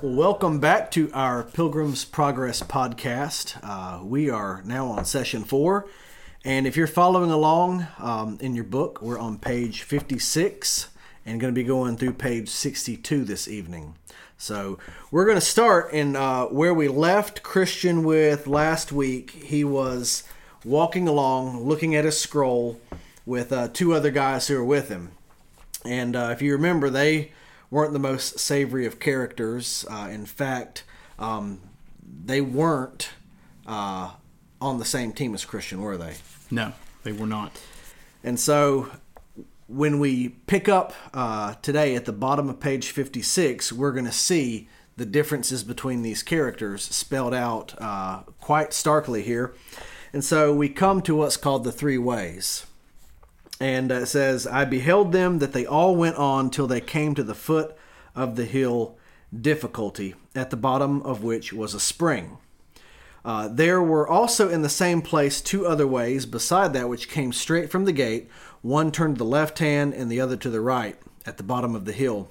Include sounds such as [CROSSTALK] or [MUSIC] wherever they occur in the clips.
Welcome back to our Pilgrim's Progress podcast. Uh, we are now on session four. And if you're following along um, in your book, we're on page 56 and going to be going through page 62 this evening. So we're going to start in uh, where we left Christian with last week. He was walking along, looking at his scroll with uh, two other guys who were with him. And uh, if you remember, they weren't the most savory of characters. Uh, in fact, um, they weren't uh, on the same team as Christian, were they? No, they were not. And so when we pick up uh, today at the bottom of page 56, we're going to see the differences between these characters spelled out uh, quite starkly here. And so we come to what's called the three ways. And it says, I beheld them that they all went on till they came to the foot of the hill difficulty, at the bottom of which was a spring. Uh, there were also in the same place two other ways beside that which came straight from the gate. One turned to the left hand and the other to the right, at the bottom of the hill.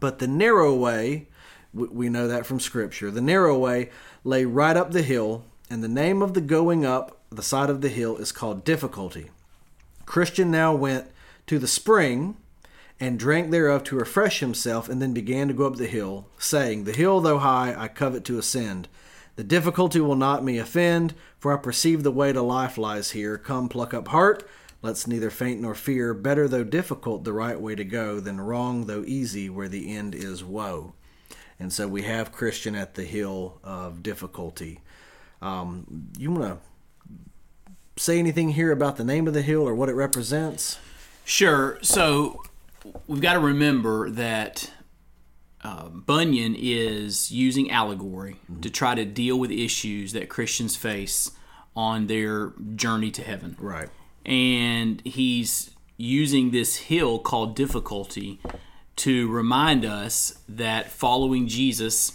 But the narrow way, we know that from Scripture, the narrow way lay right up the hill, and the name of the going up the side of the hill is called Difficulty. Christian now went to the spring and drank thereof to refresh himself, and then began to go up the hill, saying, The hill, though high, I covet to ascend. The difficulty will not me offend, for I perceive the way to life lies here. Come, pluck up heart. Let's neither faint nor fear. Better though difficult the right way to go than wrong though easy where the end is woe. And so we have Christian at the hill of difficulty. Um, you want to say anything here about the name of the hill or what it represents? Sure. So we've got to remember that uh, Bunyan is using allegory mm-hmm. to try to deal with issues that Christians face on their journey to heaven. Right. And he's using this hill called difficulty to remind us that following Jesus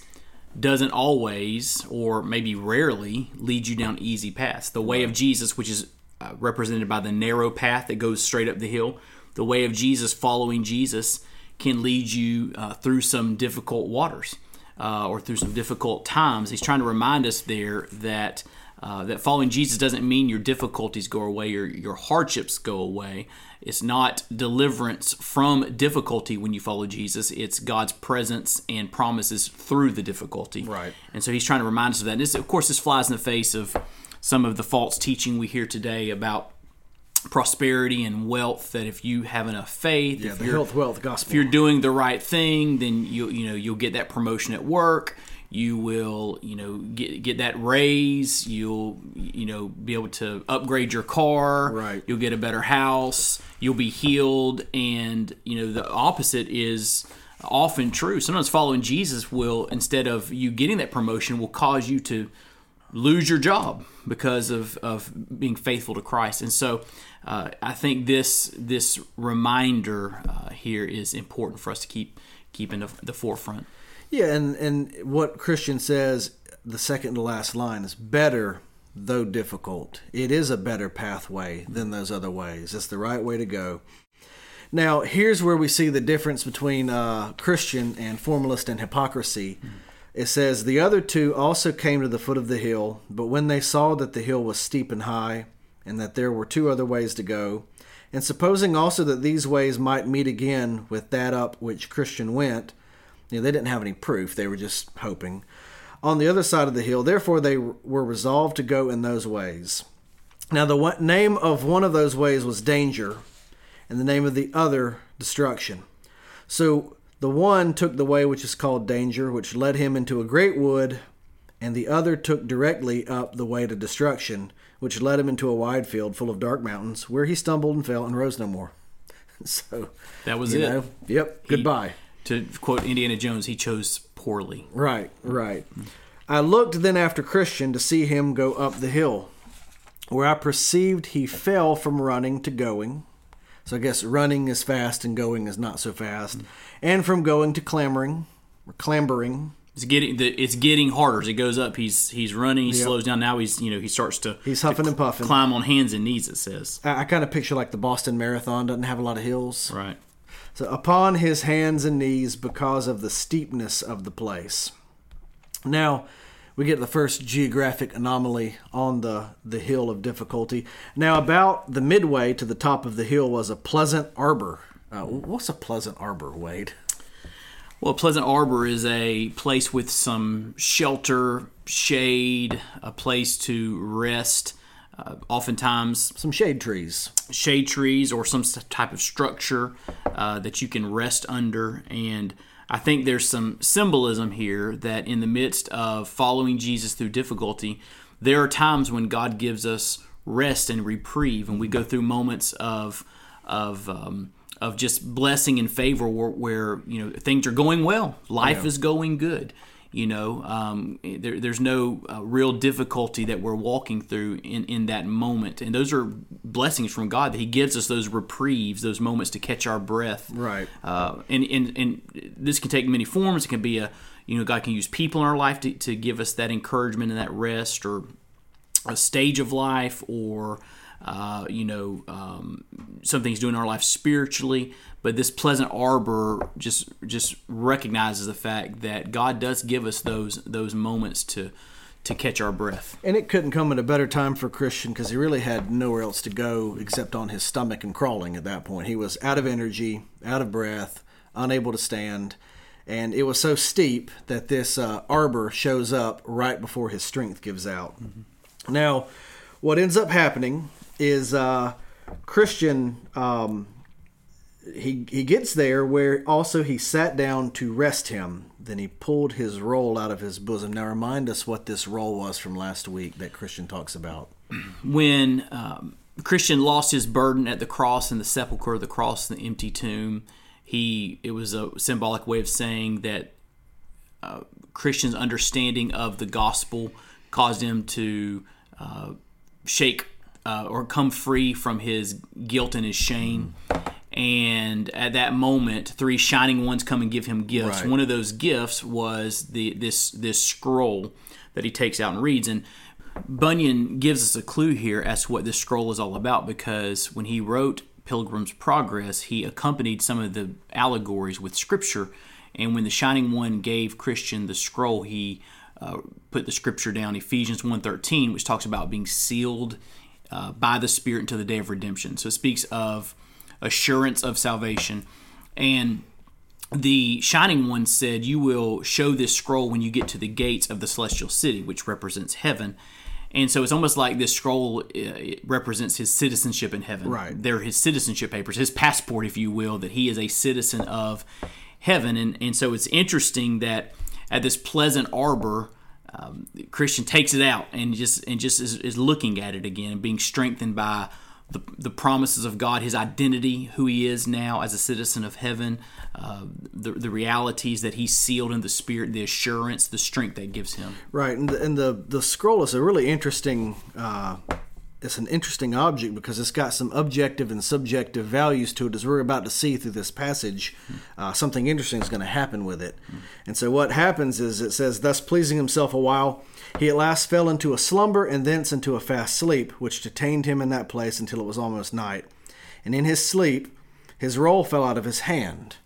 doesn't always, or maybe rarely, lead you down easy paths. The way of Jesus, which is uh, represented by the narrow path that goes straight up the hill, the way of Jesus, following Jesus, can lead you uh, through some difficult waters uh, or through some difficult times. He's trying to remind us there that uh, that following Jesus doesn't mean your difficulties go away or your hardships go away. It's not deliverance from difficulty when you follow Jesus. It's God's presence and promises through the difficulty. Right. And so he's trying to remind us of that. And this, of course, this flies in the face of some of the false teaching we hear today about prosperity and wealth that if you have enough faith yeah, if the you're health wealth gospel if you're doing the right thing then you you know you'll get that promotion at work you will you know get get that raise. You'll you know be able to upgrade your car. Right. You'll get a better house. You'll be healed. And you know the opposite is often true. Sometimes following jesus will instead of you getting that promotion will cause you to lose your job because of, of being faithful to christ. And so uh, I think this this reminder uh, here is important for us to keep keep in the, the forefront. Yeah, and and what Christian says, the second to last line is better though difficult. It is a better pathway than those other ways. It's the right way to go. Now, here's where we see the difference between uh, Christian and formalist and hypocrisy. Mm-hmm. It says, The other two also came to the foot of the hill, but when they saw that the hill was steep and high, and that there were two other ways to go. And supposing also that these ways might meet again with that up which Christian went, you know, they didn't have any proof, they were just hoping. On the other side of the hill, therefore they were resolved to go in those ways. Now, the name of one of those ways was danger, and the name of the other destruction. So the one took the way which is called danger, which led him into a great wood, and the other took directly up the way to destruction, which led him into a wide field full of dark mountains, where he stumbled and fell and rose no more. [LAUGHS] so that was it. Know, yep. He, Goodbye. To quote Indiana Jones, he chose poorly. Right. Right. I looked then after Christian to see him go up the hill, where I perceived he fell from running to going. So I guess running is fast and going is not so fast, and from going to clambering, or clambering it's getting the, it's getting harder as it goes up. He's he's running. He yep. slows down. Now he's you know he starts to he's huffing and puffing. Climb on hands and knees. It says. I, I kind of picture like the Boston Marathon doesn't have a lot of hills. Right. So upon his hands and knees because of the steepness of the place. Now, we get the first geographic anomaly on the, the hill of difficulty. Now, about the midway to the top of the hill was a pleasant arbor. Uh, what's a pleasant arbor, Wade? Well, Pleasant Arbor is a place with some shelter, shade, a place to rest. Uh, oftentimes, Some shade trees. shade trees or some type of structure uh, that you can rest under. And I think there's some symbolism here that in the midst of following Jesus through difficulty, there are times when God gives us rest and reprieve, and we go through moments of of um, of just blessing and favor where, where you know things are going well, life is going good. You know, um, there, there's no uh, real difficulty that we're walking through in, in that moment. And those are blessings from God that He gives us those reprieves, those moments to catch our breath. Right. Uh, and, and, and this can take many forms. It can be a, you know, God can use people in our life to, to give us that encouragement and that rest or a stage of life or uh, you know um, something he's doing in our life spiritually but this pleasant arbor just just recognizes the fact that god does give us those those moments to to catch our breath And it couldn't come at a better time for Christian because he really had nowhere else to go except on his stomach and crawling at that point. He was out of energy, out of breath, unable to stand. And it was so steep that this uh, arbor shows up right before his strength gives out. Now, what ends up happening is uh, Christian um, he he gets there where also he sat down to rest him. Then he pulled his roll out of his bosom. Now remind us what this roll was from last week that Christian talks about. [CLEARS THROAT] when um, Christian lost his burden at the cross and the sepulcher, of the cross and the empty tomb, he it was a symbolic way of saying that uh, Christian's understanding of the gospel caused him to uh, shake uh, or come free from his guilt and his shame. And at that moment, three shining ones come and give him gifts. Right. One of those gifts was the this this scroll that he takes out and reads. And Bunyan gives us a clue here as to what this scroll is all about because when he wrote Pilgrim's Progress, he accompanied some of the allegories with scripture. And when the Shining One gave Christian the scroll, he uh, put the scripture down, Ephesians 1.13, which talks about being sealed uh, by the Spirit until the day of redemption. So it speaks of assurance of salvation. And the shining one said you will show this scroll when you get to the gates of the celestial city which represents heaven and so it's almost like this scroll uh, represents his citizenship in heaven Right. they're his citizenship papers his passport if you will that he is a citizen of heaven and, and so it's interesting that at this pleasant arbor um, christian takes it out and just and just is, is looking at it again and being strengthened by the, the promises of God, his identity, who he is now as a citizen of heaven, uh, the, the realities that he's sealed in the Spirit, the assurance, the strength that gives him. Right, and the, and the the scroll is a really interesting. Uh, it's an interesting object because it's got some objective and subjective values to it. As we're about to see through this passage, uh, something interesting is going to happen with it. And so, what happens is it says, "Thus pleasing himself a while, he at last fell into a slumber, and thence into a fast sleep, which detained him in that place until it was almost night. And in his sleep, his roll fell out of his hand."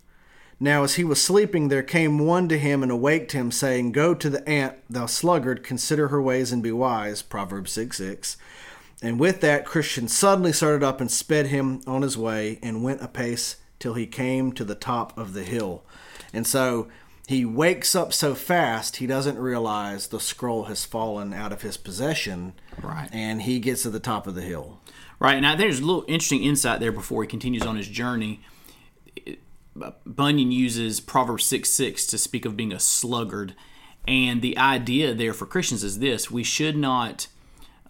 Now, as he was sleeping, there came one to him and awaked him, saying, Go to the ant, thou sluggard, consider her ways and be wise. Proverbs 6 6. And with that, Christian suddenly started up and sped him on his way and went apace till he came to the top of the hill. And so he wakes up so fast, he doesn't realize the scroll has fallen out of his possession. Right. And he gets to the top of the hill. Right, and I, there's a little interesting insight there before he continues on his journey. Bunyan uses Proverbs 6 6 to speak of being a sluggard. And the idea there for Christians is this we should not.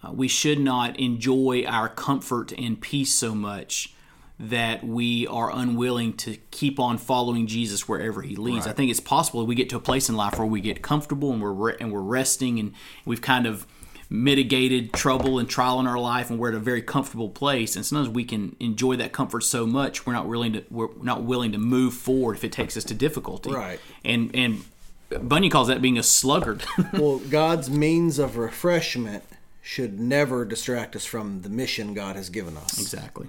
Uh, we should not enjoy our comfort and peace so much that we are unwilling to keep on following Jesus wherever He leads. I think it's possible we get to a place in life where we get comfortable and we're re- and we're resting and we've kind of mitigated trouble and trial in our life and we're at a very comfortable place and sometimes we can enjoy that comfort so much we're not willing to we're not willing to move forward if it takes us to difficulty Right. and and bunyan calls that being a sluggard [LAUGHS] well, God's means of refreshment should never distract us from the mission God has given us. exactly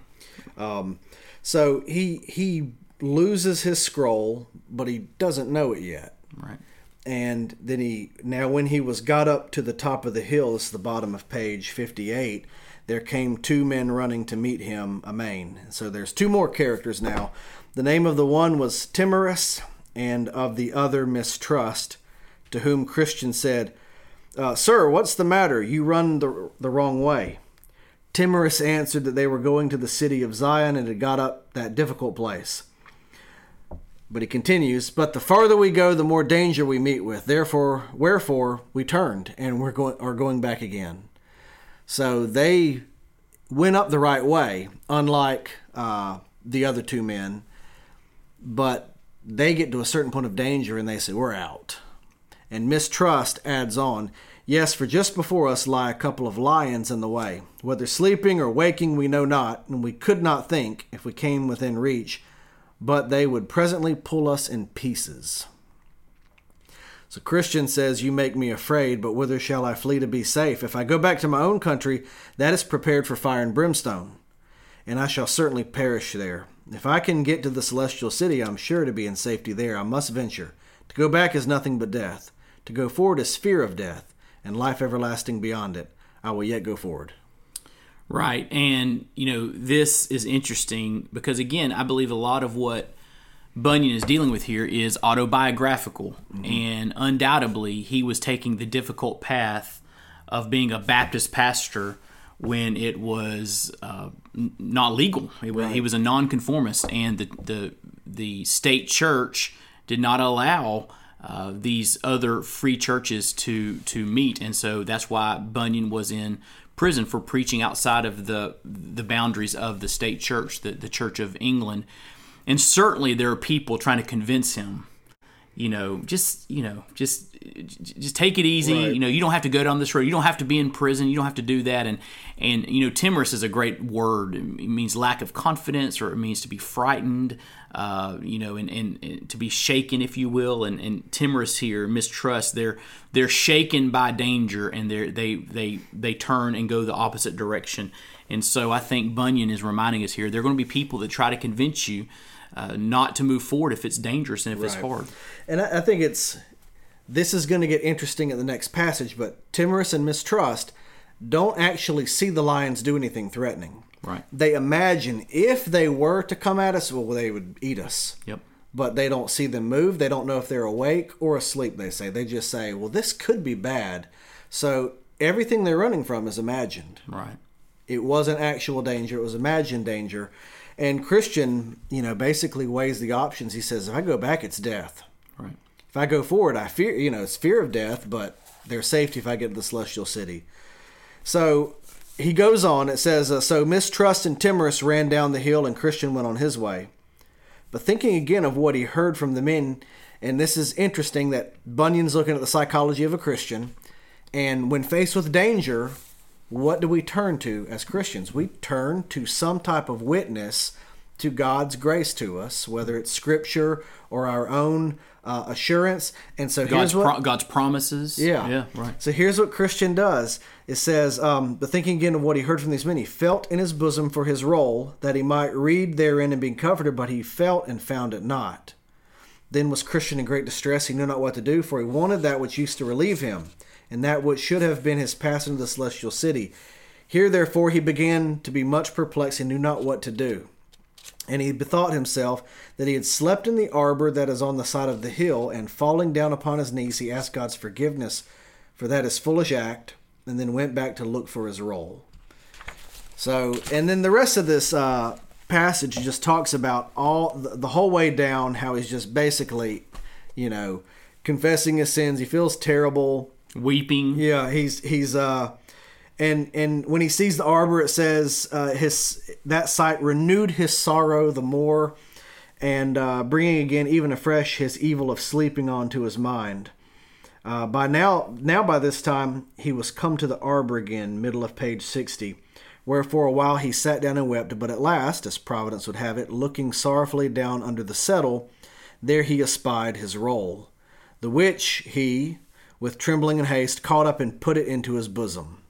um, So he he loses his scroll, but he doesn't know it yet. right and then he now when he was got up to the top of the hill, this is the bottom of page fifty-eight. There came two men running to meet him amain. So there's two more characters now. The name of the one was Timorous, and of the other Mistrust, to whom Christian said, uh, Sir, what's the matter? You run the, the wrong way. Timorous answered that they were going to the city of Zion and had got up that difficult place. But he continues, But the farther we go, the more danger we meet with. Therefore, wherefore we turned and we're going are going back again. So they went up the right way, unlike uh, the other two men. But they get to a certain point of danger and they say, We're out. And mistrust adds on, Yes, for just before us lie a couple of lions in the way. Whether sleeping or waking, we know not, and we could not think, if we came within reach, but they would presently pull us in pieces. So Christian says, You make me afraid, but whither shall I flee to be safe? If I go back to my own country, that is prepared for fire and brimstone, and I shall certainly perish there. If I can get to the celestial city, I'm sure to be in safety there. I must venture. To go back is nothing but death. To go forward is fear of death and life everlasting beyond it. I will yet go forward. Right. And, you know, this is interesting because, again, I believe a lot of what Bunyan is dealing with here is autobiographical. Mm-hmm. And undoubtedly, he was taking the difficult path of being a Baptist pastor when it was uh, not legal. Was, right. He was a nonconformist, and the, the, the state church did not allow uh, these other free churches to to meet, and so that's why Bunyan was in prison for preaching outside of the the boundaries of the state church, the the Church of England. And certainly there are people trying to convince him you know, just you know, just just take it easy. Right. You know, you don't have to go down this road. You don't have to be in prison. You don't have to do that. And and you know, timorous is a great word. It means lack of confidence, or it means to be frightened. Uh, you know, and, and, and, to be shaken, if you will. And, and timorous here, mistrust. They're they're shaken by danger, and they they they they turn and go the opposite direction. And so I think Bunyan is reminding us here. There are going to be people that try to convince you uh, not to move forward if it's dangerous and if right. it's hard. And I, I think it's this is going to get interesting in the next passage. But timorous and mistrust don't actually see the lions do anything threatening. Right. They imagine if they were to come at us, well, they would eat us. Yep. But they don't see them move. They don't know if they're awake or asleep. They say they just say, "Well, this could be bad." So everything they're running from is imagined. Right. It wasn't actual danger. It was imagined danger. And Christian, you know, basically weighs the options. He says, if I go back, it's death. Right. If I go forward, I fear, you know, it's fear of death, but there's safety if I get to the celestial city. So he goes on. It says, uh, so mistrust and timorous ran down the hill, and Christian went on his way. But thinking again of what he heard from the men, and this is interesting that Bunyan's looking at the psychology of a Christian, and when faced with danger, what do we turn to as Christians? We turn to some type of witness to God's grace to us, whether it's Scripture or our own uh, assurance. And so God's, here's what pro- God's promises. Yeah, yeah, right. So here's what Christian does. It says, um, but thinking again of what he heard from these men, he felt in his bosom for his roll that he might read therein and be comforted, but he felt and found it not. Then was Christian in great distress. He knew not what to do, for he wanted that which used to relieve him and that which should have been his pass into the celestial city. Here, therefore, he began to be much perplexed and knew not what to do. And he bethought himself that he had slept in the arbor that is on the side of the hill, and falling down upon his knees, he asked God's forgiveness for that his foolish act, and then went back to look for his roll. So, and then the rest of this uh, passage just talks about all the, the whole way down how he's just basically, you know, confessing his sins. He feels terrible weeping. Yeah, he's he's uh, and and when he sees the arbor, it says uh, his that sight renewed his sorrow the more, and uh, bringing again even afresh his evil of sleeping onto his mind. Uh, by now, now by this time he was come to the arbor again, middle of page sixty. Wherefore a while he sat down and wept, but at last, as Providence would have it, looking sorrowfully down under the settle, there he espied his roll, the which he, with trembling and haste, caught up and put it into his bosom.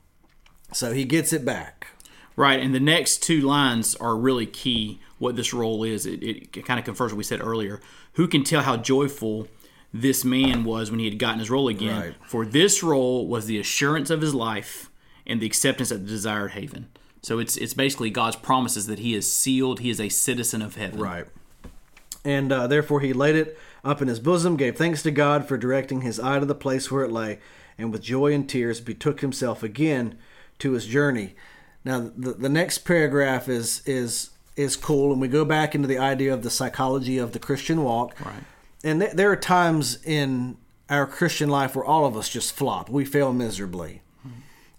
So he gets it back. Right, and the next two lines are really key. What this roll is, it, it kind of confirms what we said earlier. Who can tell how joyful this man was when he had gotten his roll again. Right. For this roll was the assurance of his life and the acceptance of the desired haven. So it's it's basically God's promises that he is sealed, he is a citizen of heaven. Right. And uh, therefore he laid it up in his bosom, gave thanks to God for directing his eye to the place where it lay, and with joy and tears betook himself again to his journey. Now the, the next paragraph is is is cool, and we go back into the idea of the psychology of the Christian walk. Right. And th- there are times in our Christian life where all of us just flop. We fail miserably. Hmm.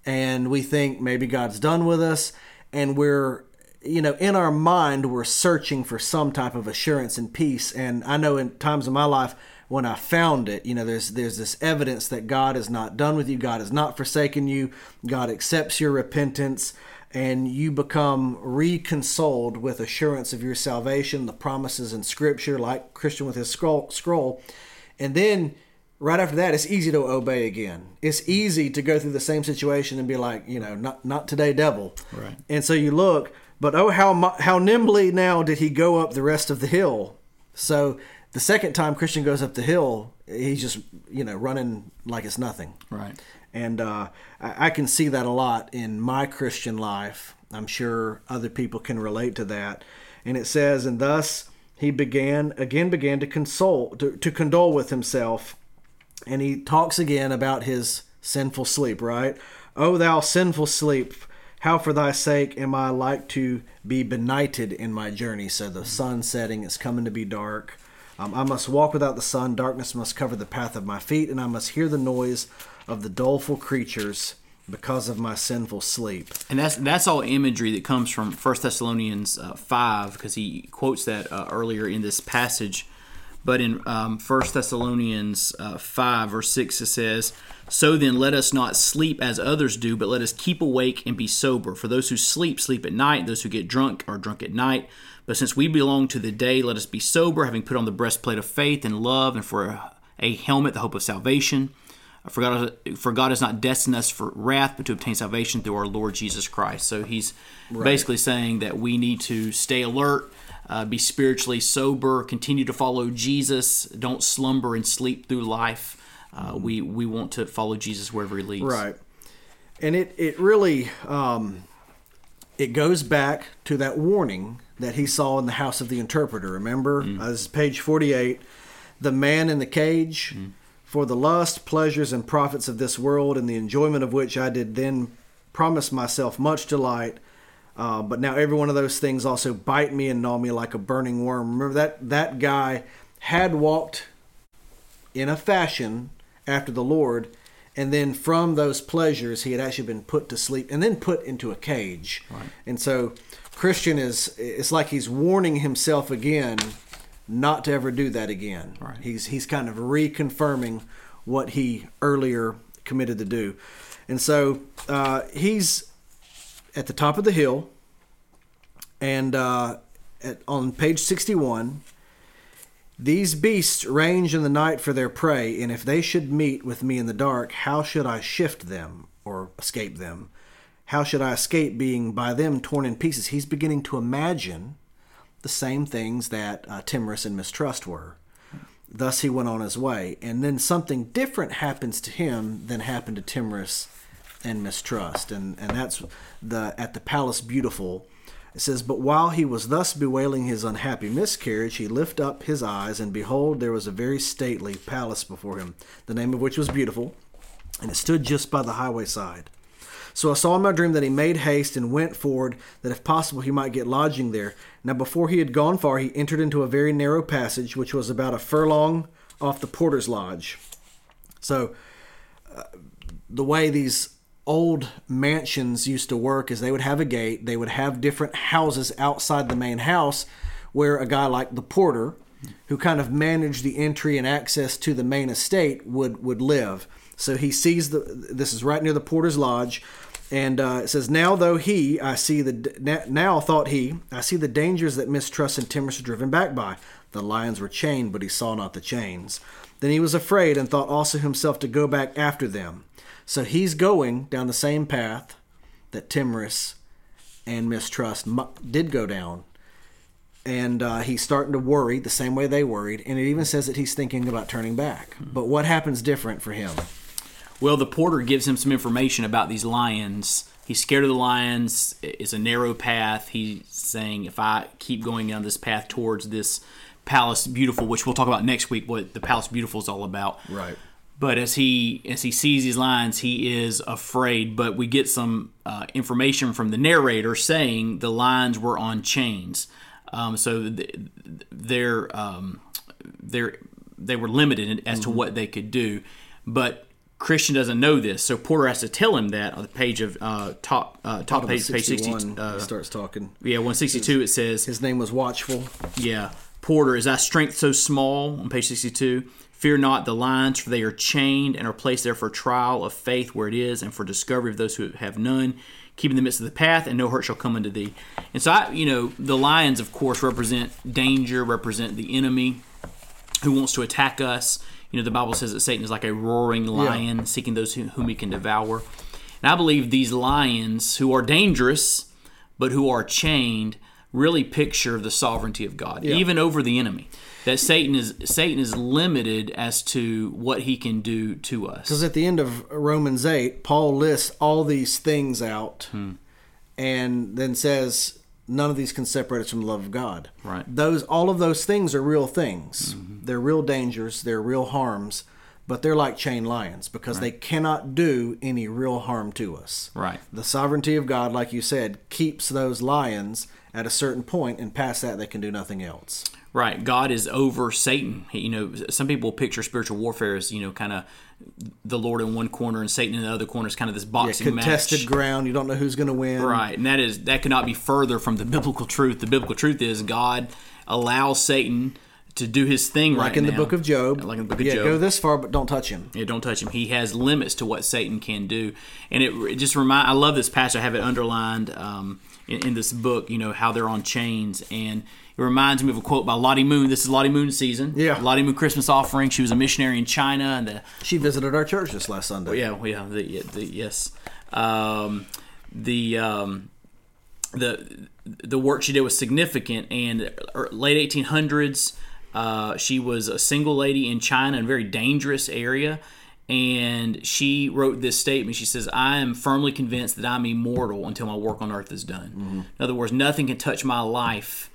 And we think maybe God's done with us. And we're, you know, in our mind, we're searching for some type of assurance and peace. And I know in times of my life when I found it, you know, there's there's this evidence that God is not done with you. God has not forsaken you. God accepts your repentance and you become reconsoled with assurance of your salvation, the promises in Scripture, like Christian with his scroll. scroll. And then right after that, it's easy to obey again. It's easy to go through the same situation and be like, you know, not not today, devil. Right. And so you look, but oh, how how nimbly now did he go up the rest of the hill? So the second time Christian goes up the hill, he's just you know running like it's nothing. Right. And uh, I, I can see that a lot in my Christian life. I'm sure other people can relate to that. And it says, and thus he began again began to console to, to condole with himself, and he talks again about his sinful sleep. Right? oh thou sinful sleep, how for thy sake am I like to be benighted in my journey? So the sun setting, it's coming to be dark. Um, I must walk without the sun. Darkness must cover the path of my feet, and I must hear the noise of the doleful creatures because of my sinful sleep. And that's that's all imagery that comes from 1 Thessalonians uh, 5 because he quotes that uh, earlier in this passage. But in um, 1 Thessalonians uh, 5, verse 6, it says, So then let us not sleep as others do, but let us keep awake and be sober. For those who sleep, sleep at night. Those who get drunk are drunk at night. But since we belong to the day, let us be sober, having put on the breastplate of faith and love, and for a, a helmet, the hope of salvation. For God, for God has not destined us for wrath, but to obtain salvation through our Lord Jesus Christ. So he's basically saying that we need to stay alert, uh, be spiritually sober, continue to follow Jesus, don't slumber and sleep through life. Uh, we we want to follow Jesus wherever he leads. Right. And it, it really um, it goes back to that warning that he saw in the house of the interpreter. Remember? Uh, this is page 48. The man in the cage, for the lust, pleasures, and profits of this world, and the enjoyment of which I did then promise myself much delight. Uh, but now every one of those things also bite me and gnaw me like a burning worm. Remember that that guy had walked in a fashion after the Lord, and then from those pleasures he had actually been put to sleep and then put into a cage. And so Christian is it's like he's warning himself again not to ever do that again. Right. He's he's kind of reconfirming what he earlier committed to do. And so uh, he's at the top of the hill, and uh, at, on page 61, these beasts range in the night for their prey, and if they should meet with me in the dark, how should I shift them or escape them? How should I escape being by them torn in pieces? He's beginning to imagine the same things that uh, timorous and mistrust were. Thus he went on his way, and then something different happens to him than happened to timorous and mistrust, and and that's the at the palace beautiful. It says, But while he was thus bewailing his unhappy miscarriage, he lifted up his eyes, and behold, there was a very stately palace before him, the name of which was Beautiful, and it stood just by the highway side. So I saw in my dream that he made haste and went forward, that if possible he might get lodging there. Now before he had gone far, he entered into a very narrow passage, which was about a furlong off the porter's lodge. So uh, the way these old mansions used to work is they would have a gate, they would have different houses outside the main house where a guy like the porter, who kind of managed the entry and access to the main estate, would would live. So he sees the this is right near the porter's lodge. And uh, it says, "Now though he, I see the now thought he, I see the dangers that mistrust and timorous are driven back by. The lions were chained, but he saw not the chains. Then he was afraid and thought also himself to go back after them. So he's going down the same path that timorous and mistrust mu- did go down. and uh, he's starting to worry the same way they worried, and it even says that he's thinking about turning back. But what happens different for him? Well, the porter gives him some information about these lions. He's scared of the lions. It's a narrow path. He's saying, if I keep going down this path towards this Palace Beautiful, which we'll talk about next week, what the Palace Beautiful is all about. Right. But as he as he sees these lions, he is afraid. But we get some uh, information from the narrator saying the lions were on chains, um, so th- they're um, they're they were limited as to what they could do. But Christian doesn't know this, so Porter has to tell him that on the page of uh, top uh, top page page sixty. 61, Uh, starts talking. yeah, one sixty two. It says His name was Watchful. yeah. Porter, is thy strength so small? On page 62. Fear not the lions, for they are chained and are placed there for trial of faith where it is, and for discovery of those who have none. Keep in the midst of the path, and no hurt shall come unto thee. And so, I, you know, the lions, of course, represent danger, represent the enemy who wants to attack us. You know, the Bible says that Satan is like a roaring lion, seeking those who, whom he can devour. And I believe these lions, who are dangerous, but who are chained, really picture the sovereignty of God, even over the enemy. That Satan is Satan is limited as to what he can do to us. Because at the end of Romans 8, Paul lists all these things out Hmm. and then says, none of these can separate us from the love of God. Right. Mm-hmm. Those all of those things are real things. They're real dangers, they're real harms, but they're like chain lions because they cannot do any real harm to us. Right. The sovereignty of God, like you said, keeps those lions at a certain point, and past that they can do nothing else. Right. God is over Satan. You know, some people picture spiritual warfare as, you know, kind of the Lord in one corner and Satan in the other corner is kind of this boxing Contested match. ground, you don't know who's going to win. Right, and that is that cannot be further from the biblical truth. The biblical truth is God allows Satan to do his thing Like right in the book of Job. Like in the book of yeah, Job. go this far, but don't touch him. Yeah, don't touch him. He has limits to what Satan can do, and it, it just remind. I love this passage. I have it underlined um, in, in this book. You know how they're on chains, and it reminds me of a quote by Lottie Moon. This is Lottie Moon season. Yeah. Lottie Moon Christmas offering. She was a missionary in China, and the She visited our church this last Sunday. yeah, yeah, the, yeah, the, yes. Um, the um, the the work she did was significant, and er, late 1800s, uh, she was a single lady in China, in a very dangerous area. And she wrote this statement. She says, I am firmly convinced that I'm immortal until my work on earth is done. In other words, nothing can touch my life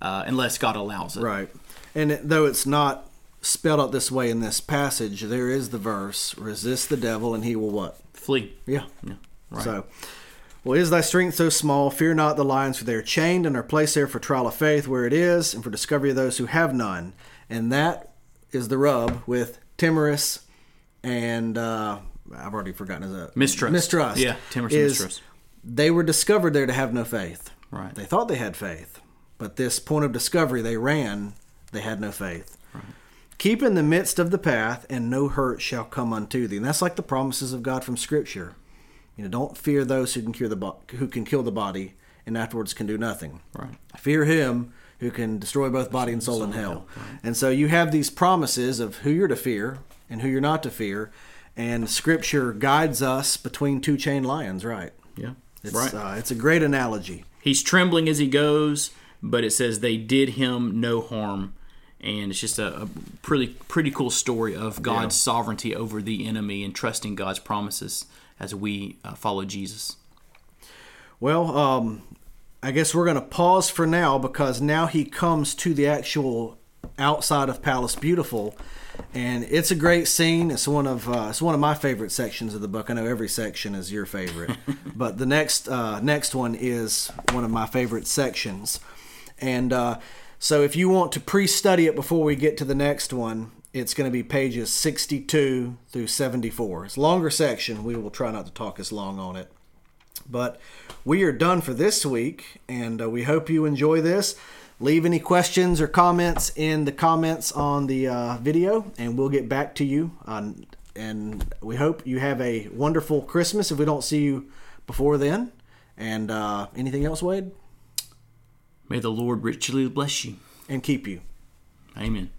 uh, unless God allows it. Right. And though it's not spelled out this way in this passage, there is the verse resist the devil and he will what? Flee. Yeah. Yeah, right. So, well, is thy strength so small? Fear not the lions, for they are chained and are placed there for trial of faith, where it is, and for discovery of those who have none. And that is the rub with timorous and uh, I've already forgotten his uh, Mistrust. Mistrust. Yeah, timorous mistrust. They were discovered there to have no faith. Right. They thought they had faith, but this point of discovery they ran, they had no faith. Keep in the midst of the path, and no hurt shall come unto thee. And that's like the promises of God from Scripture. You know, don't fear those who can cure the bo- who can kill the body, and afterwards can do nothing. Right. Fear Him who can destroy both body and soul in hell. And so you have these promises of who you're to fear and who you're not to fear, and Scripture guides us between two chained lions. Right. Yeah. It's, right. uh, it's a great analogy. He's trembling as he goes, but it says they did him no harm. And it's just a, a pretty pretty cool story of God's sovereignty over the enemy and trusting God's promises as we uh, follow Jesus. Well, um, I guess we're going to pause for now because now he comes to the actual outside of Palace Beautiful, and it's a great scene. It's one of uh, it's one of my favorite sections of the book. I know every section is your favorite, [LAUGHS] but the next uh, next one is one of my favorite sections, and uh, so if you want to pre-study it before we get to the next one. It's going to be pages 62 through 74. It's a longer section. We will try not to talk as long on it. But we are done for this week, and uh, we hope you enjoy this. Leave any questions or comments in the comments on the uh, video, and we'll get back to you. On, and we hope you have a wonderful Christmas if we don't see you before then. And uh, anything else, Wade? May the Lord richly bless you. And keep you. Amen.